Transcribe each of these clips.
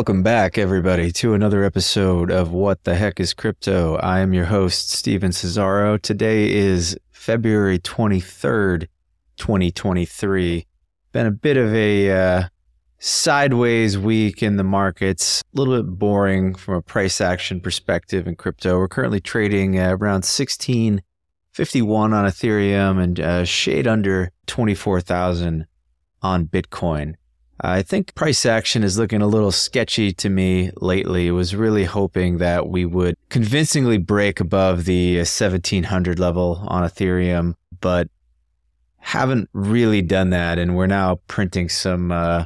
Welcome back, everybody, to another episode of What the Heck is Crypto. I am your host, Stephen Cesaro. Today is February 23rd, 2023. Been a bit of a uh, sideways week in the markets, a little bit boring from a price action perspective in crypto. We're currently trading uh, around 1651 on Ethereum and uh, shade under 24,000 on Bitcoin. I think price action is looking a little sketchy to me lately. Was really hoping that we would convincingly break above the 1700 level on Ethereum, but haven't really done that. And we're now printing some uh,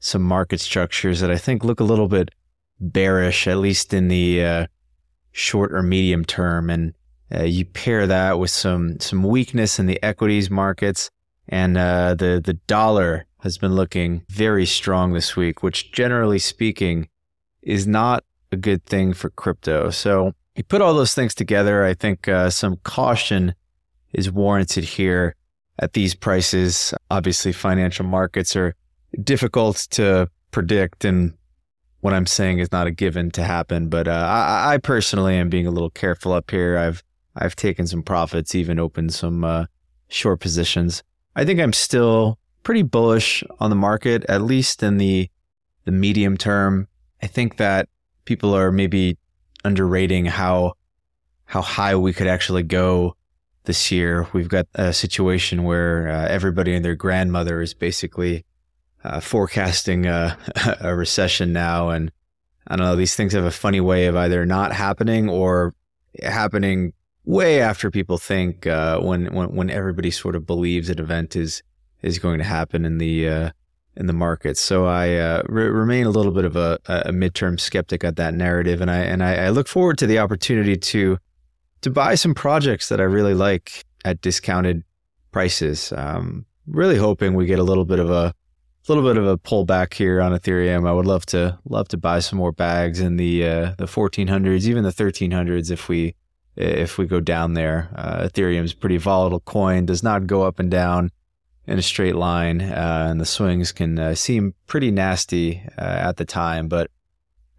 some market structures that I think look a little bit bearish, at least in the uh, short or medium term. And uh, you pair that with some some weakness in the equities markets and uh, the the dollar has been looking very strong this week, which generally speaking is not a good thing for crypto. So you put all those things together, I think uh, some caution is warranted here at these prices. Obviously, financial markets are difficult to predict, and what I'm saying is not a given to happen. But uh, I, I, personally am being a little careful up here. I've I've taken some profits, even opened some uh, short positions. I think I'm still pretty bullish on the market, at least in the the medium term. I think that people are maybe underrating how how high we could actually go this year. We've got a situation where uh, everybody and their grandmother is basically uh, forecasting a, a, recession now, and I don't know. These things have a funny way of either not happening or happening way after people think. Uh, when when when everybody sort of believes an event is is going to happen in the uh, in the markets. So I uh, re- remain a little bit of a, a midterm skeptic at that narrative, and I and I, I, look forward to the opportunity to to buy some projects that I really like at discounted prices. Um, really hoping we get a little bit of a little bit of a pullback here on Ethereum. I would love to love to buy some more bags in the uh, the 1400s, even the 1300s if we if we go down there. Uh, Ethereum's pretty volatile coin, does not go up and down in a straight line, uh, and the swings can uh, seem pretty nasty uh, at the time. But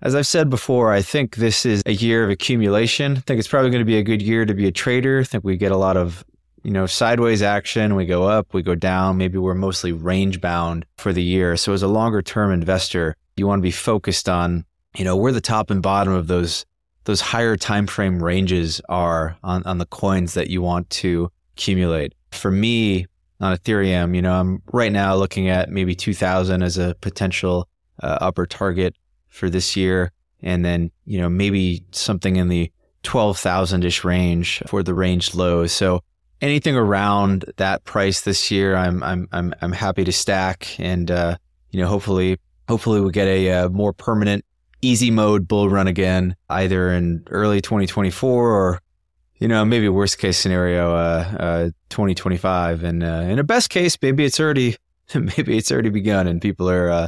as I've said before, I think this is a year of accumulation. I think it's probably going to be a good year to be a trader. I think we get a lot of you know sideways action. We go up, we go down. Maybe we're mostly range bound for the year. So as a longer term investor, you want to be focused on you know where the top and bottom of those those higher time frame ranges are on, on the coins that you want to accumulate. For me, on Ethereum. You know, I'm right now looking at maybe 2000 as a potential uh, upper target for this year. And then, you know, maybe something in the 12,000 ish range for the range low. So anything around that price this year, I'm, I'm, I'm, I'm happy to stack. And, uh, you know, hopefully, hopefully we get a, a uh, more permanent easy mode bull run again, either in early 2024 or you know, maybe worst case scenario, uh, uh, 2025. And uh, in a best case, maybe it's already, maybe it's already begun and people are uh,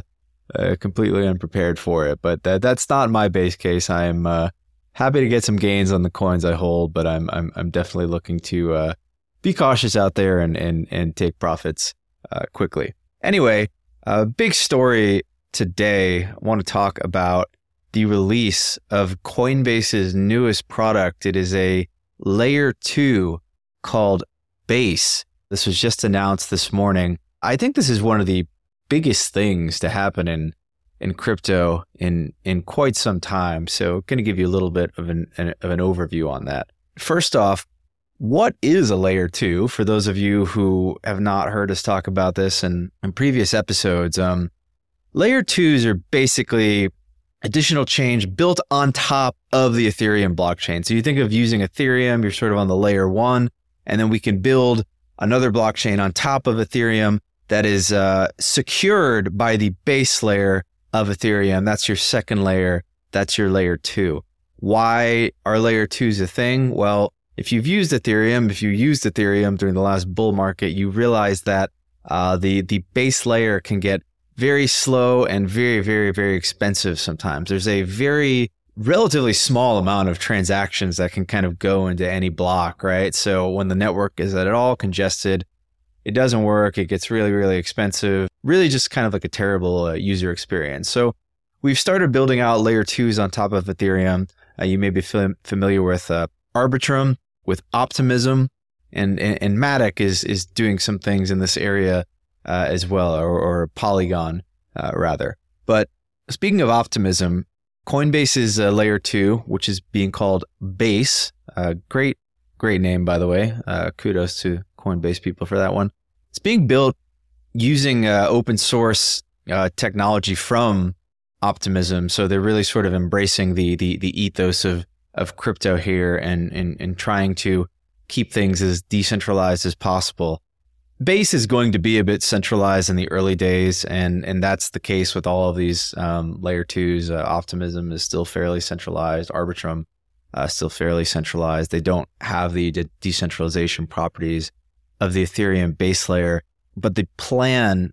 uh, completely unprepared for it. But that, that's not my base case. I am uh, happy to get some gains on the coins I hold, but I'm, I'm, I'm definitely looking to uh, be cautious out there and, and, and take profits uh, quickly. Anyway, a big story today. I want to talk about the release of Coinbase's newest product. It is a layer two called Base. This was just announced this morning. I think this is one of the biggest things to happen in in crypto in in quite some time. So, going to give you a little bit of an, an of an overview on that. First off, what is a layer two? For those of you who have not heard us talk about this in, in previous episodes, um, layer twos are basically additional change built on top of the Ethereum blockchain. So you think of using Ethereum, you're sort of on the layer one, and then we can build another blockchain on top of Ethereum that is uh, secured by the base layer of Ethereum. That's your second layer. That's your layer two. Why are layer twos a thing? Well, if you've used Ethereum, if you used Ethereum during the last bull market, you realize that uh, the the base layer can get very slow and very, very, very expensive sometimes. There's a very relatively small amount of transactions that can kind of go into any block, right? So when the network is at all congested, it doesn't work. It gets really, really expensive. Really, just kind of like a terrible uh, user experience. So we've started building out layer twos on top of Ethereum. Uh, you may be fam- familiar with uh, Arbitrum, with Optimism, and, and, and Matic is is doing some things in this area uh, as well, or, or Polygon uh, rather. But speaking of Optimism, Coinbase is uh, layer two, which is being called Base. Uh, great, great name by the way. kudos to Coinbase people for that one. It's being built using open source technology from optimism. So they're really sort of embracing the the the ethos of of crypto here and and, and trying to keep things as decentralized as possible. Base is going to be a bit centralized in the early days, and and that's the case with all of these um, layer twos. Uh, Optimism is still fairly centralized. Arbitrum uh, still fairly centralized. They don't have the de- decentralization properties of the Ethereum base layer, but the plan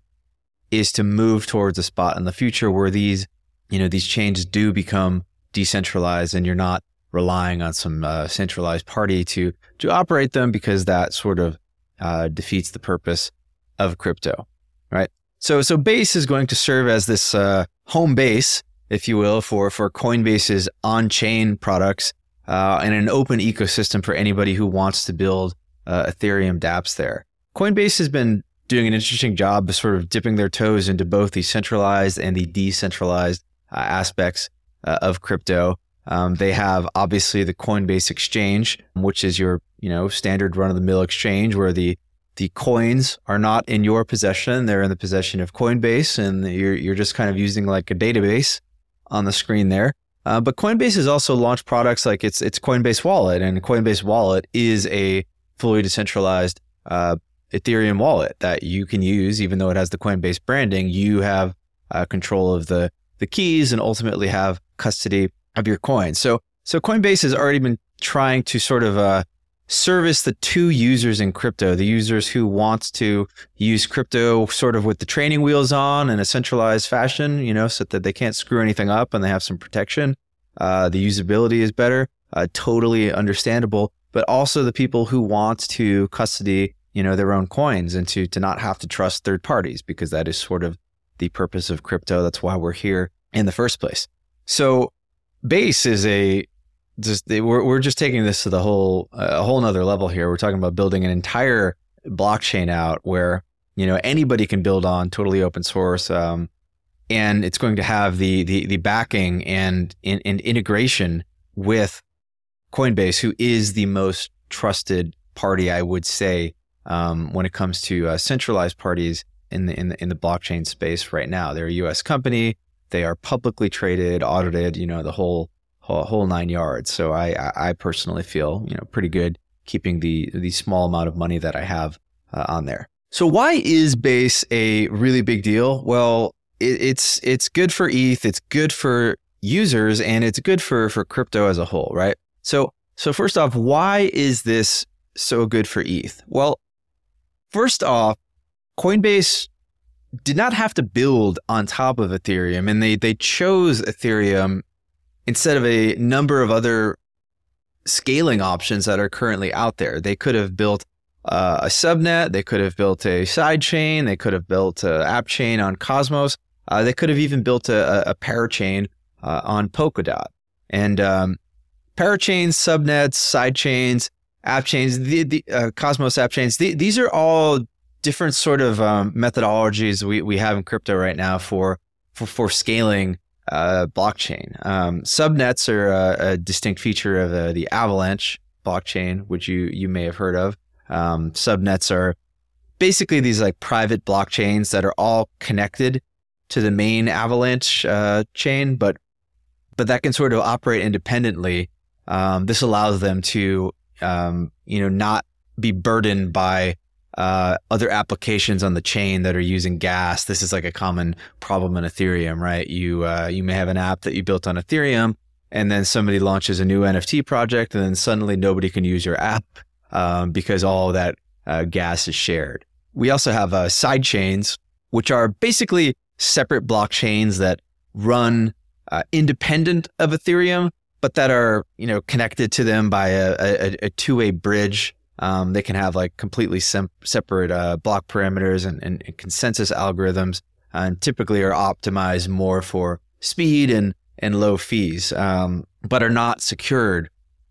is to move towards a spot in the future where these you know, these chains do become decentralized and you're not relying on some uh, centralized party to, to operate them because that sort of uh, defeats the purpose of crypto, right? So, so Base is going to serve as this uh, home base, if you will, for, for Coinbase's on-chain products uh, and an open ecosystem for anybody who wants to build uh, Ethereum dApps there. Coinbase has been doing an interesting job of sort of dipping their toes into both the centralized and the decentralized uh, aspects uh, of crypto. Um, they have obviously the Coinbase exchange, which is your you know standard run of the mill exchange where the the coins are not in your possession; they're in the possession of Coinbase, and you're you're just kind of using like a database on the screen there. Uh, but Coinbase has also launched products like its its Coinbase Wallet, and Coinbase Wallet is a fully decentralized uh, Ethereum wallet that you can use, even though it has the Coinbase branding. You have uh, control of the the keys and ultimately have custody of your coins. So, so Coinbase has already been trying to sort of uh, service the two users in crypto, the users who wants to use crypto sort of with the training wheels on in a centralized fashion, you know, so that they can't screw anything up and they have some protection. Uh, the usability is better, uh, totally understandable, but also the people who want to custody, you know, their own coins and to, to not have to trust third parties because that is sort of the purpose of crypto. That's why we're here in the first place. So base is a just we're we're just taking this to the whole a whole nother level here. We're talking about building an entire blockchain out where you know anybody can build on, totally open source, um, and it's going to have the the the backing and, and, and integration with Coinbase, who is the most trusted party, I would say, um, when it comes to uh, centralized parties in the, in the in the blockchain space right now. They're a U.S. company. They are publicly traded, audited. You know the whole whole, whole nine yards. So I I personally feel you know pretty good keeping the the small amount of money that I have uh, on there. So why is Base a really big deal? Well, it, it's it's good for ETH. It's good for users, and it's good for for crypto as a whole, right? So so first off, why is this so good for ETH? Well, first off, Coinbase did not have to build on top of Ethereum, and they they chose Ethereum instead of a number of other scaling options that are currently out there. They could have built uh, a subnet, they could have built a side chain, they could have built an app chain on Cosmos, uh, they could have even built a, a parachain uh, on Polkadot. And um, parachains, subnets, side chains, app chains, the, the uh, Cosmos app chains, the, these are all different sort of um, methodologies we, we have in crypto right now for for, for scaling uh, blockchain. Um, subnets are a, a, distinct feature of uh, the Avalanche blockchain, which you you may have heard of. Um, subnets are basically these like private blockchains that are all connected to the main Avalanche uh, chain, but but that can sort of operate independently. Um, this allows them to um, you know not be burdened by uh, other applications on the chain that are using gas. This is like a common problem in Ethereum, right? You uh, you may have an app that you built on Ethereum, and then somebody launches a new NFT project, and then suddenly nobody can use your app um, because all that uh, gas is shared. We also have uh, side chains, which are basically separate blockchains that run uh, independent of Ethereum, but that are you know connected to them by a, a, a two-way bridge um, they can have like completely sem- separate uh, block parameters and, and, and, consensus algorithms, and typically are optimized more for speed and and low fees, um, but are not secured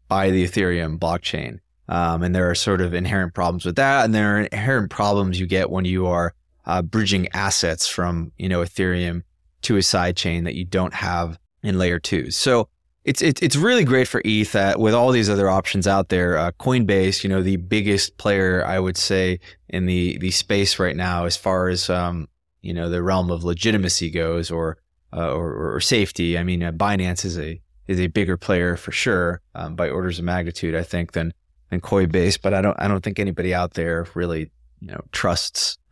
by the Ethereum blockchain. Um, and there are sort of inherent problems with that, and there are inherent problems you get when you are uh, bridging assets from you know Ethereum to a side chain that you don't have in layer two. So it's it's it's really great for ETH that with all these other options out there. Uh, Coinbase, you know, the biggest player I would say in the the space right now, as far as um, you know the realm of legitimacy goes, or uh, or, or, safety. I mean, uh, Binance is a is a bigger player for sure um, by orders of magnitude, I think, than than Coinbase. But I don't I don't think anybody out there really you know trusts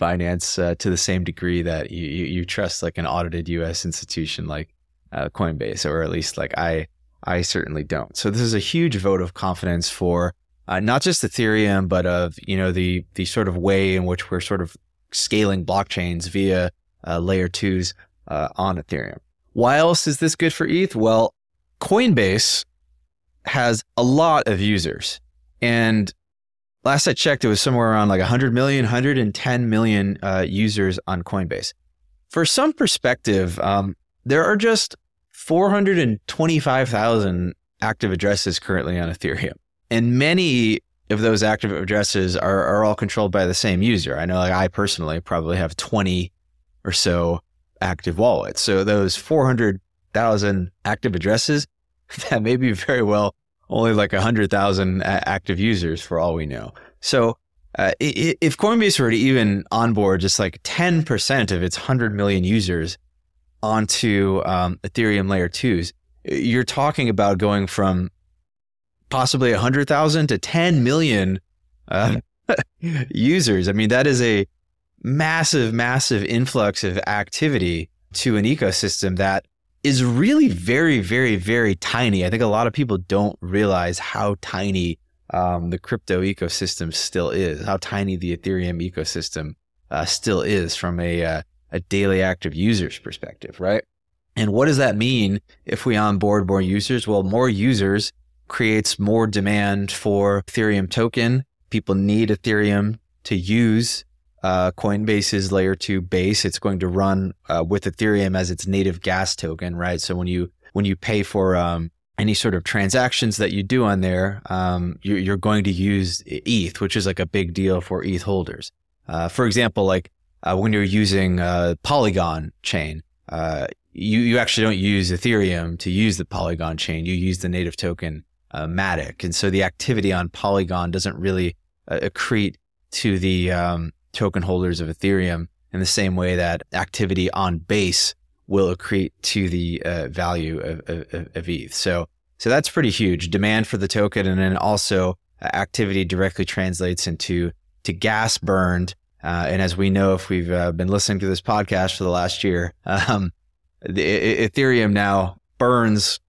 Binance uh, to the same degree that you, you, you trust like an audited U.S. institution like uh, Coinbase, or at least like I I certainly don't. So this is a huge vote of confidence for uh, not just Ethereum, but of you know the the sort of way in which we're sort of scaling blockchains via uh, layer twos uh, on Ethereum. Why else is this good for ETH? Well, Coinbase has a lot of users, and last I checked, it was somewhere around like 100 million, 110 million uh, users on Coinbase. For some perspective, um, there are just 425,000 active addresses currently on Ethereum. And many of those active addresses are, are all controlled by the same user. I know like I personally probably have 20 or so active wallets. So those 400,000 active addresses, that may be very well only like 100,000 active users for all we know. So uh, if Coinbase were to even onboard just like 10% of its 100 million users onto um, Ethereum layer twos, you're talking about going from possibly 100,000 to 10 million uh, users. I mean, that is a massive, massive influx of activity to an ecosystem that is really very, very, very tiny. I think a lot of people don't realize how tiny um, the crypto ecosystem still is, how tiny the Ethereum ecosystem uh, still is from a uh, a daily active users perspective, right? And what does that mean if we onboard more users? Well, more users creates more demand for Ethereum token. People need Ethereum to use uh, Coinbase's layer two base. It's going to run uh, with Ethereum as its native gas token, right? So when you when you pay for um, any sort of transactions that you do on there, um, you're, going to use ETH, which is like a big deal for ETH holders. Uh, for example, like uh, when you're using uh, Polygon chain, uh, you, you actually don't use Ethereum to use the Polygon chain. You use the native token uh, Matic. And so the activity on Polygon doesn't really uh, accrete to the um, token holders of Ethereum in the same way that activity on base will accrete to the uh, value of, of, of, ETH. So, so that's pretty huge demand for the token. And then also activity directly translates into to gas burned uh, and as we know, if we've uh, been listening to this podcast for the last year, um, the, Ethereum now burns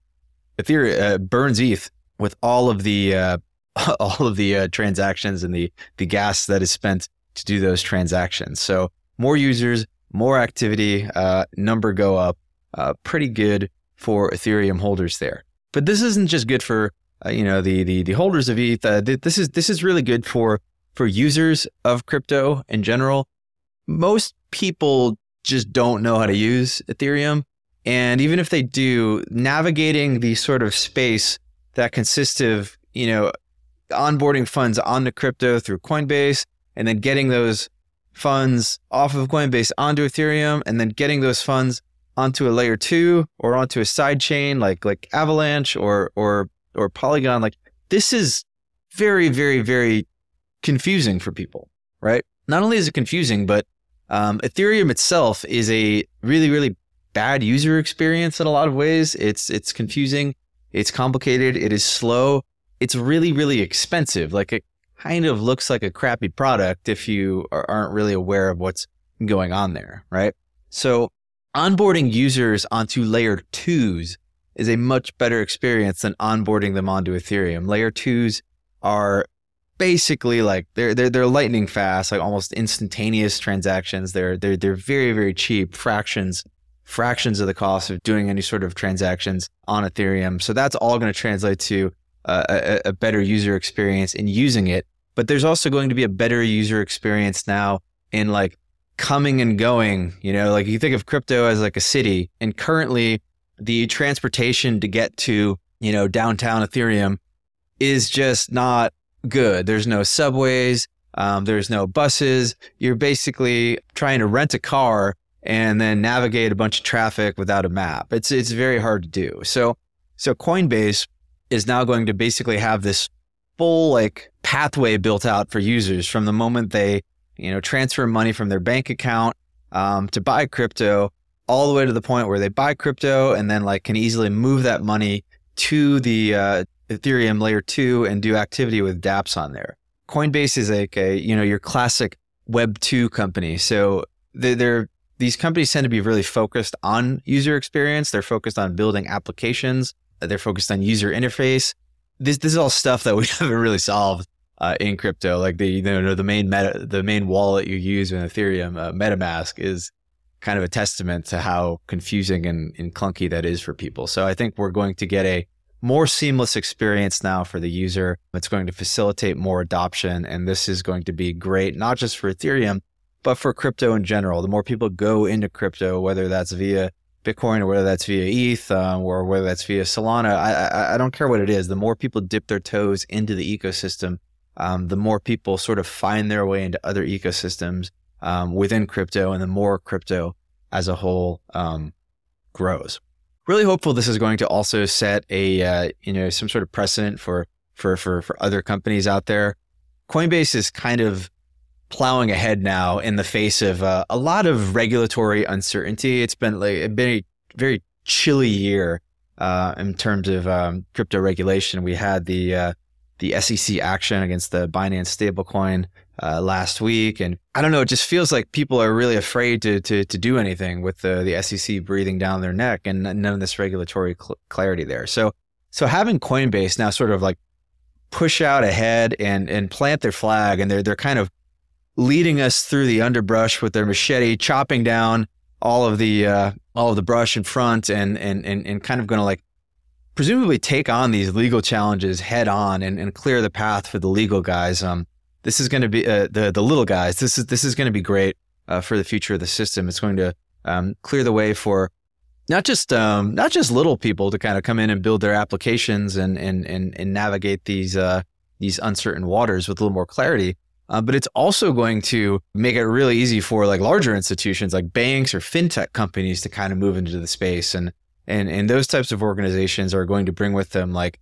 Ethereum uh, burns ETH with all of the uh, all of the uh, transactions and the the gas that is spent to do those transactions. So more users, more activity, uh, number go up, pretty good for Ethereum holders there. But this isn't just good for you know the the the holders of ETH. this is this is really good for for users of crypto in general, most people just don't know how to use Ethereum. And even if they do, navigating the sort of space that consists of, you know, onboarding funds onto crypto through Coinbase and then getting those funds off of Coinbase onto Ethereum and then getting those funds onto a layer two or onto a side chain like like Avalanche or or or Polygon. Like this is very, very, very confusing for people, right? Not only is it confusing, but um, Ethereum itself is a really, really bad user experience in a lot of ways. It's it's confusing, it's complicated, it is slow, it's really, really expensive. Like it kind of looks like a crappy product if you aren't really aware of what's going on there, right? So onboarding users onto layer twos is a much better experience than onboarding them onto Ethereum. Layer twos are basically like they're they're they're lightning fast, like almost instantaneous transactions. They're they're they're very very cheap, fractions fractions of the cost of doing any sort of transactions on Ethereum. So that's all going to translate to uh, a, a, better user experience in using it. But there's also going to be a better user experience now in like coming and going. You know, like you think of crypto as like a city, and currently the transportation to get to, you know, downtown Ethereum is just not good. There's no subways, um, there's no buses. You're basically trying to rent a car and then navigate a bunch of traffic without a map. It's it's very hard to do. So so Coinbase is now going to basically have this full like pathway built out for users from the moment they you know transfer money from their bank account um, to buy crypto all the way to the point where they buy crypto and then like can easily move that money to the uh, Ethereum layer two and do activity with DApps on there. Coinbase is like a you know your classic Web two company, so they're, they're these companies tend to be really focused on user experience. They're focused on building applications. They're focused on user interface. This this is all stuff that we haven't really solved uh, in crypto. Like the you know the main meta, the main wallet you use in Ethereum, uh, MetaMask, is kind of a testament to how confusing and, and clunky that is for people. So I think we're going to get a more seamless experience now for the user. It's going to facilitate more adoption. And this is going to be great, not just for Ethereum, but for crypto in general. The more people go into crypto, whether that's via Bitcoin or whether that's via ETH um, or whether that's via Solana, I, I, I, don't care what it is. The more people dip their toes into the ecosystem, um, the more people sort of find their way into other ecosystems um, within crypto, and the more crypto as a whole um, grows really hopeful this is going to also set a uh, you know some sort of precedent for for for for other companies out there. Coinbase is kind of plowing ahead now in the face of uh, a lot of regulatory uncertainty. It's been like a very very chilly year uh, in terms of um, crypto regulation. We had the uh, the SEC action against the Binance stablecoin uh, last week, and I don't know. It just feels like people are really afraid to to to do anything with the the SEC breathing down their neck and none of this regulatory cl- clarity there. So so having Coinbase now sort of like push out ahead and and plant their flag, and they're they're kind of leading us through the underbrush with their machete, chopping down all of the uh, all of the brush in front, and and and and kind of going to like presumably take on these legal challenges head on and, and clear the path for the legal guys. Um, this is going to be uh, the the little guys. This is this is going to be great uh, for the future of the system. It's going to um, clear the way for not just um, not just little people to kind of come in and build their applications and and and, and navigate these uh, these uncertain waters with a little more clarity. Uh, but it's also going to make it really easy for like larger institutions like banks or fintech companies to kind of move into the space and and and those types of organizations are going to bring with them like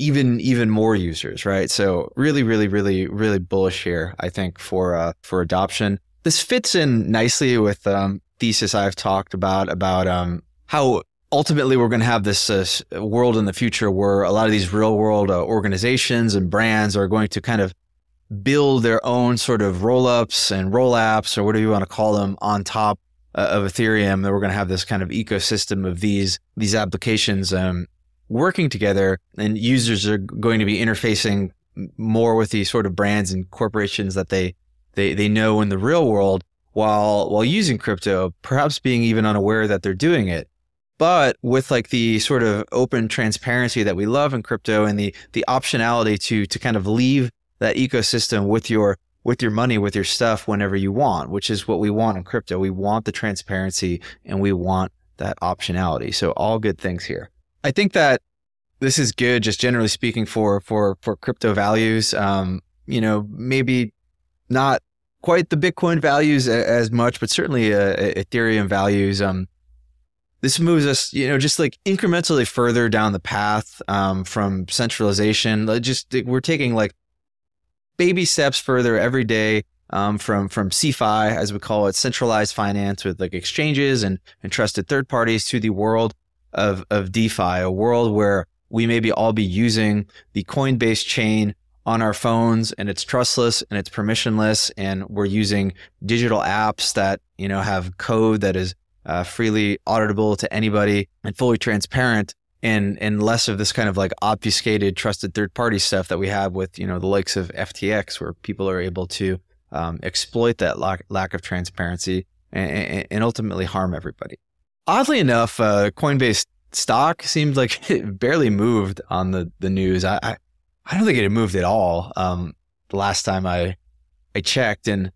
even even more users, right? So really, really, really, really bullish here. I think for uh, for adoption. This fits in nicely with um, thesis I've talked about about um, how ultimately we're going to have this uh, world in the future where a lot of these real world uh, organizations and brands are going to kind of build their own sort of roll ups and roll apps or whatever you want to call them on top uh, of Ethereum, that we're going to have this kind of ecosystem of these these applications um, working together, and users are going to be interfacing more with these sort of brands and corporations that they they they know in the real world while while using crypto, perhaps being even unaware that they're doing it. But with like the sort of open transparency that we love in crypto and the the optionality to to kind of leave that ecosystem with your with your money, with your stuff whenever you want, which is what we want in crypto. We want the transparency and we want that optionality. So all good things here. I think that this is good, just generally speaking for for for crypto values. Um, you know, maybe not quite the Bitcoin values as much, but certainly uh, Ethereum values. Um, this moves us, you know, just like incrementally further down the path um, from centralization. Just we're taking like baby steps further every day um, from from CeFi, as we call it, centralized finance with like exchanges and, and trusted third parties to the world of of DeFi, a world where we maybe all be using the Coinbase chain on our phones and it's trustless and it's permissionless and we're using digital apps that you know have code that is uh, freely auditable to anybody and fully transparent and and less of this kind of like obfuscated trusted third party stuff that we have with you know the likes of FTX where people are able to um, exploit that lack, lack of transparency and, and, ultimately harm everybody. Oddly enough, uh, Coinbase stock seemed like it barely moved on the the news. I I, I don't think it had moved at all. Um, the last time I I checked and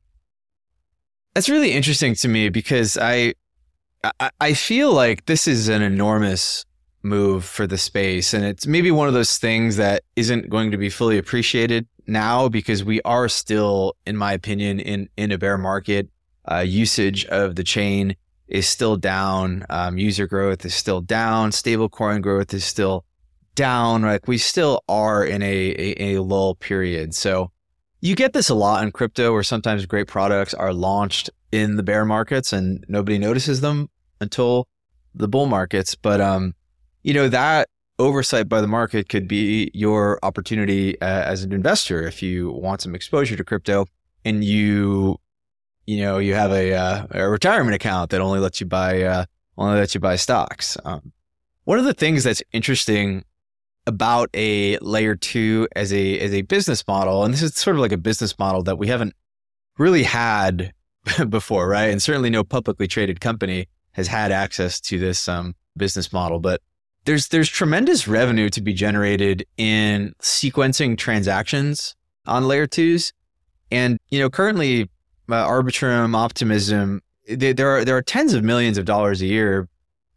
That's really interesting to me because I, I, I feel like this is an enormous move for the space, and it's maybe one of those things that isn't going to be fully appreciated now because we are still, in my opinion, in in a bear market. Uh, usage of the chain is still down. Um, user growth is still down. Stablecoin growth is still down. Like we still are in a, a, a lull period. So you get this a lot in crypto where sometimes great products are launched in the bear markets and nobody notices them until the bull markets. But, um, you know, that oversight by the market could be your opportunity uh, as an investor if you want some exposure to crypto and you you know you have a, uh, a retirement account that only lets you buy uh, only lets you buy stocks um, one of the things that's interesting about a layer two as a as a business model, and this is sort of like a business model that we haven't really had before, right? And certainly no publicly traded company has had access to this um, business model, but there's there's tremendous revenue to be generated in sequencing transactions on layer twos, and you know currently uh, Arbitrum, Optimism, they, there are there are tens of millions of dollars a year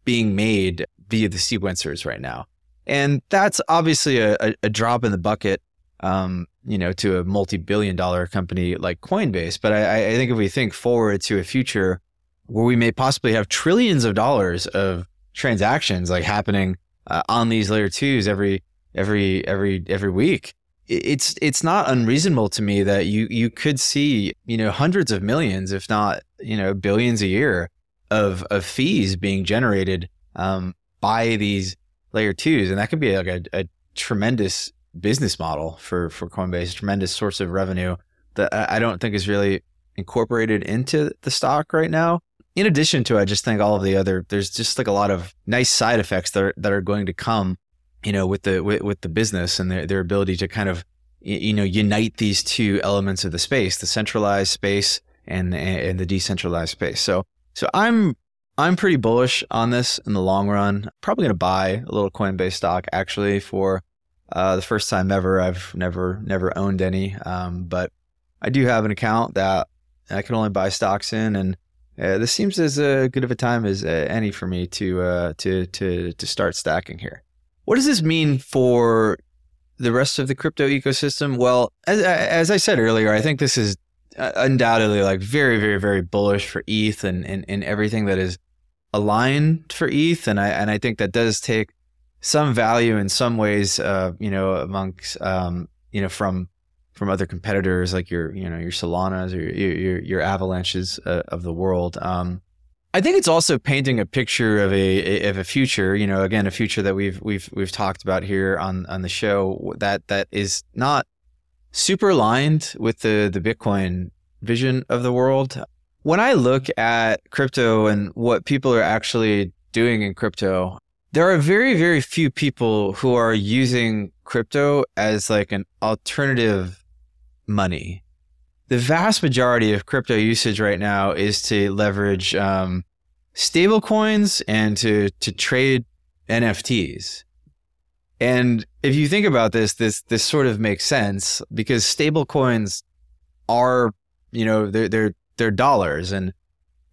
being made via the sequencers right now. And that's obviously a, a, a drop in the bucket, um, you know, to a multi-billion dollar company like Coinbase. But I, I think if we think forward to a future where we may possibly have trillions of dollars of transactions like happening uh, on these layer twos every every every every week, it's it's not unreasonable to me that you you could see you know hundreds of millions, if not you know billions a year of of fees being generated um, by these layer twos, and that could be like a, a tremendous business model for for Coinbase, a tremendous source of revenue that I don't think is really incorporated into the stock right now. In addition to, I just think all of the other there's just like a lot of nice side effects that are, that are going to come, you know, with the with, with the business and their their ability to kind of you know unite these two elements of the space, the centralized space and and the decentralized space. So so I'm I'm pretty bullish on this in the long run. Probably going to buy a little Coinbase stock actually for uh, the first time ever. I've never never owned any, um, but I do have an account that I can only buy stocks in, and uh, this seems as uh, good of a time as uh, any for me to uh, to to to start stacking here. What does this mean for the rest of the crypto ecosystem? Well, as, as I said earlier, I think this is uh, undoubtedly like very very very bullish for ETH and and, and everything that is aligned for ETH, and I and I think that does take some value in some ways, uh, you know, amongst um, you know from from other competitors like your you know your Solanas or your your, your Avalanches uh, of the world. Um, I think it's also painting a picture of a of a future, you know, again a future that we've we've we've talked about here on on the show that that is not super aligned with the the Bitcoin vision of the world when I look at crypto and what people are actually doing in crypto, there are very, very few people who are using crypto as like an alternative money. The vast majority of crypto usage right now is to leverage um, stable coins and to to trade NFTs. And if you think about this, this this sort of makes sense because stable coins are, you know, they're they're their dollars and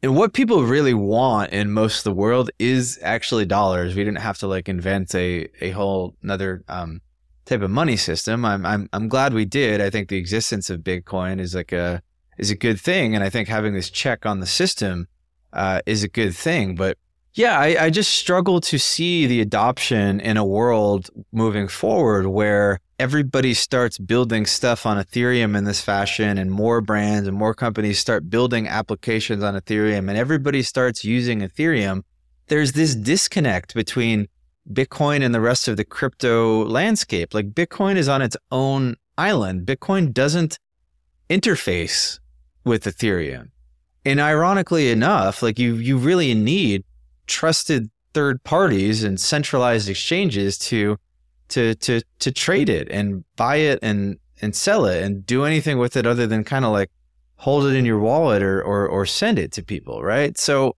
and what people really want in most of the world is actually dollars. We didn't have to like invent a a whole another um, type of money system. I'm I'm I'm glad we did. I think the existence of Bitcoin is like a is a good thing, and I think having this check on the system uh, is a good thing. But yeah, I, I just struggle to see the adoption in a world moving forward where everybody starts building stuff on Ethereum in this fashion, and more brands and more companies start building applications on Ethereum, and everybody starts using Ethereum, there's this disconnect between Bitcoin and the rest of the crypto landscape. Like Bitcoin is on its own island. Bitcoin doesn't interface with Ethereum. And ironically enough, like you you really need trusted third parties and centralized exchanges to to to to trade it and buy it and and sell it and do anything with it other than kind of like hold it in your wallet or or or send it to people, right? So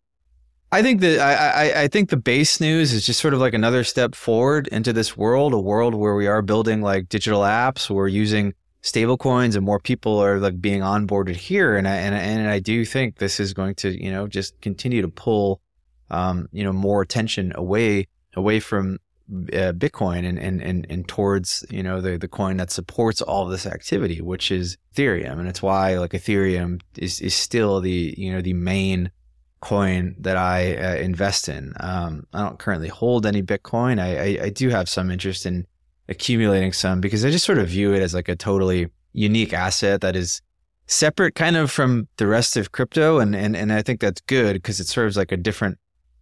I think that I, I, I think the base news is just sort of like another step forward into this world, a world where we are building like digital apps, we're using stablecoins and more people are like being onboarded here. And I, and, and I do think this is going to, you know, just continue to pull, um, you know, more attention away, away from uh, Bitcoin and, and, and, and towards, you know, the, the coin that supports all this activity, which is Ethereum. And it's why like Ethereum is, is still the, you know, the main coin that I uh, invest in. Um, I don't currently hold any Bitcoin. I, I, I do have some interest in accumulating some because I just sort of view it as like a totally unique asset that is separate kind of from the rest of crypto. And, and, and I think that's good because it serves like a different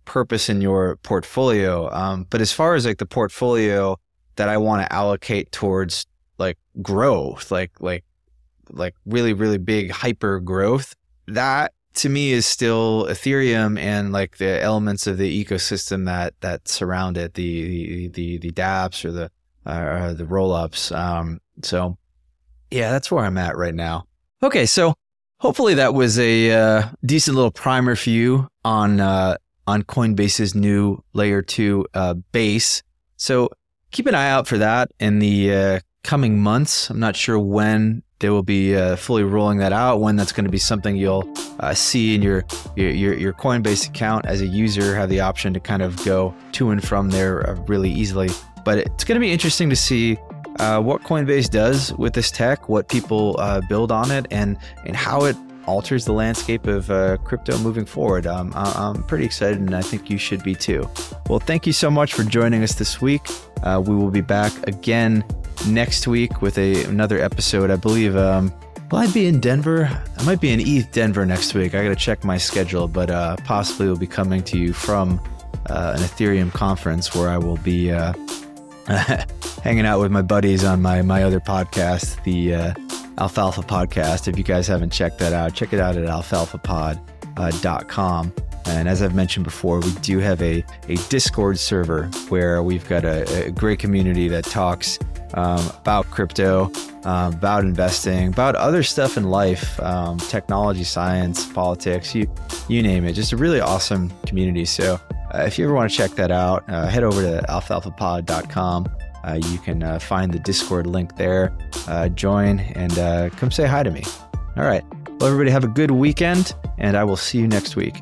purpose in your portfolio. Um, but as far as like the portfolio that I want to allocate towards like growth, like, like, like really, really big hyper growth, that to me is still Ethereum and like the elements of the ecosystem that that surround it, the the the, the DApps or the uh, the rollups. Um, so yeah, that's where I'm at right now. Okay, so hopefully that was a uh, decent little primer for you on uh, on Coinbase's new layer two uh, base. So keep an eye out for that in the uh, coming months. I'm not sure when they will be uh, fully rolling that out. When that's going to be something you'll uh, see in your, your your Coinbase account as a user, have the option to kind of go to and from there uh, really easily. But it's going to be interesting to see uh, what Coinbase does with this tech, what people uh, build on it, and and how it alters the landscape of uh, crypto moving forward. Um, I'm pretty excited, and I think you should be too. Well, thank you so much for joining us this week. we will be back again next week with a another episode. I believe um, will I be in Denver? I might be in ETH Denver next week. I got to check my schedule, but uh, possibly will be coming to you from uh, an Ethereum conference where I will be uh, hanging out with my buddies on my my other podcast, the uh, Alfalfa Podcast. If you guys haven't checked that out, check it out at alfalfapod.com. And as I've mentioned before, we do have a, a Discord server where we've got a, a great community that talks um, about crypto, um, about investing, about other stuff in life, um, technology, science, politics, you, you name it. Just a really awesome community. So uh, if you ever want to check that out, uh, head over to alfalfapod.com. Uh, you can uh, find the Discord link there. Uh, join and uh, come say hi to me. All right. Well, everybody, have a good weekend, and I will see you next week.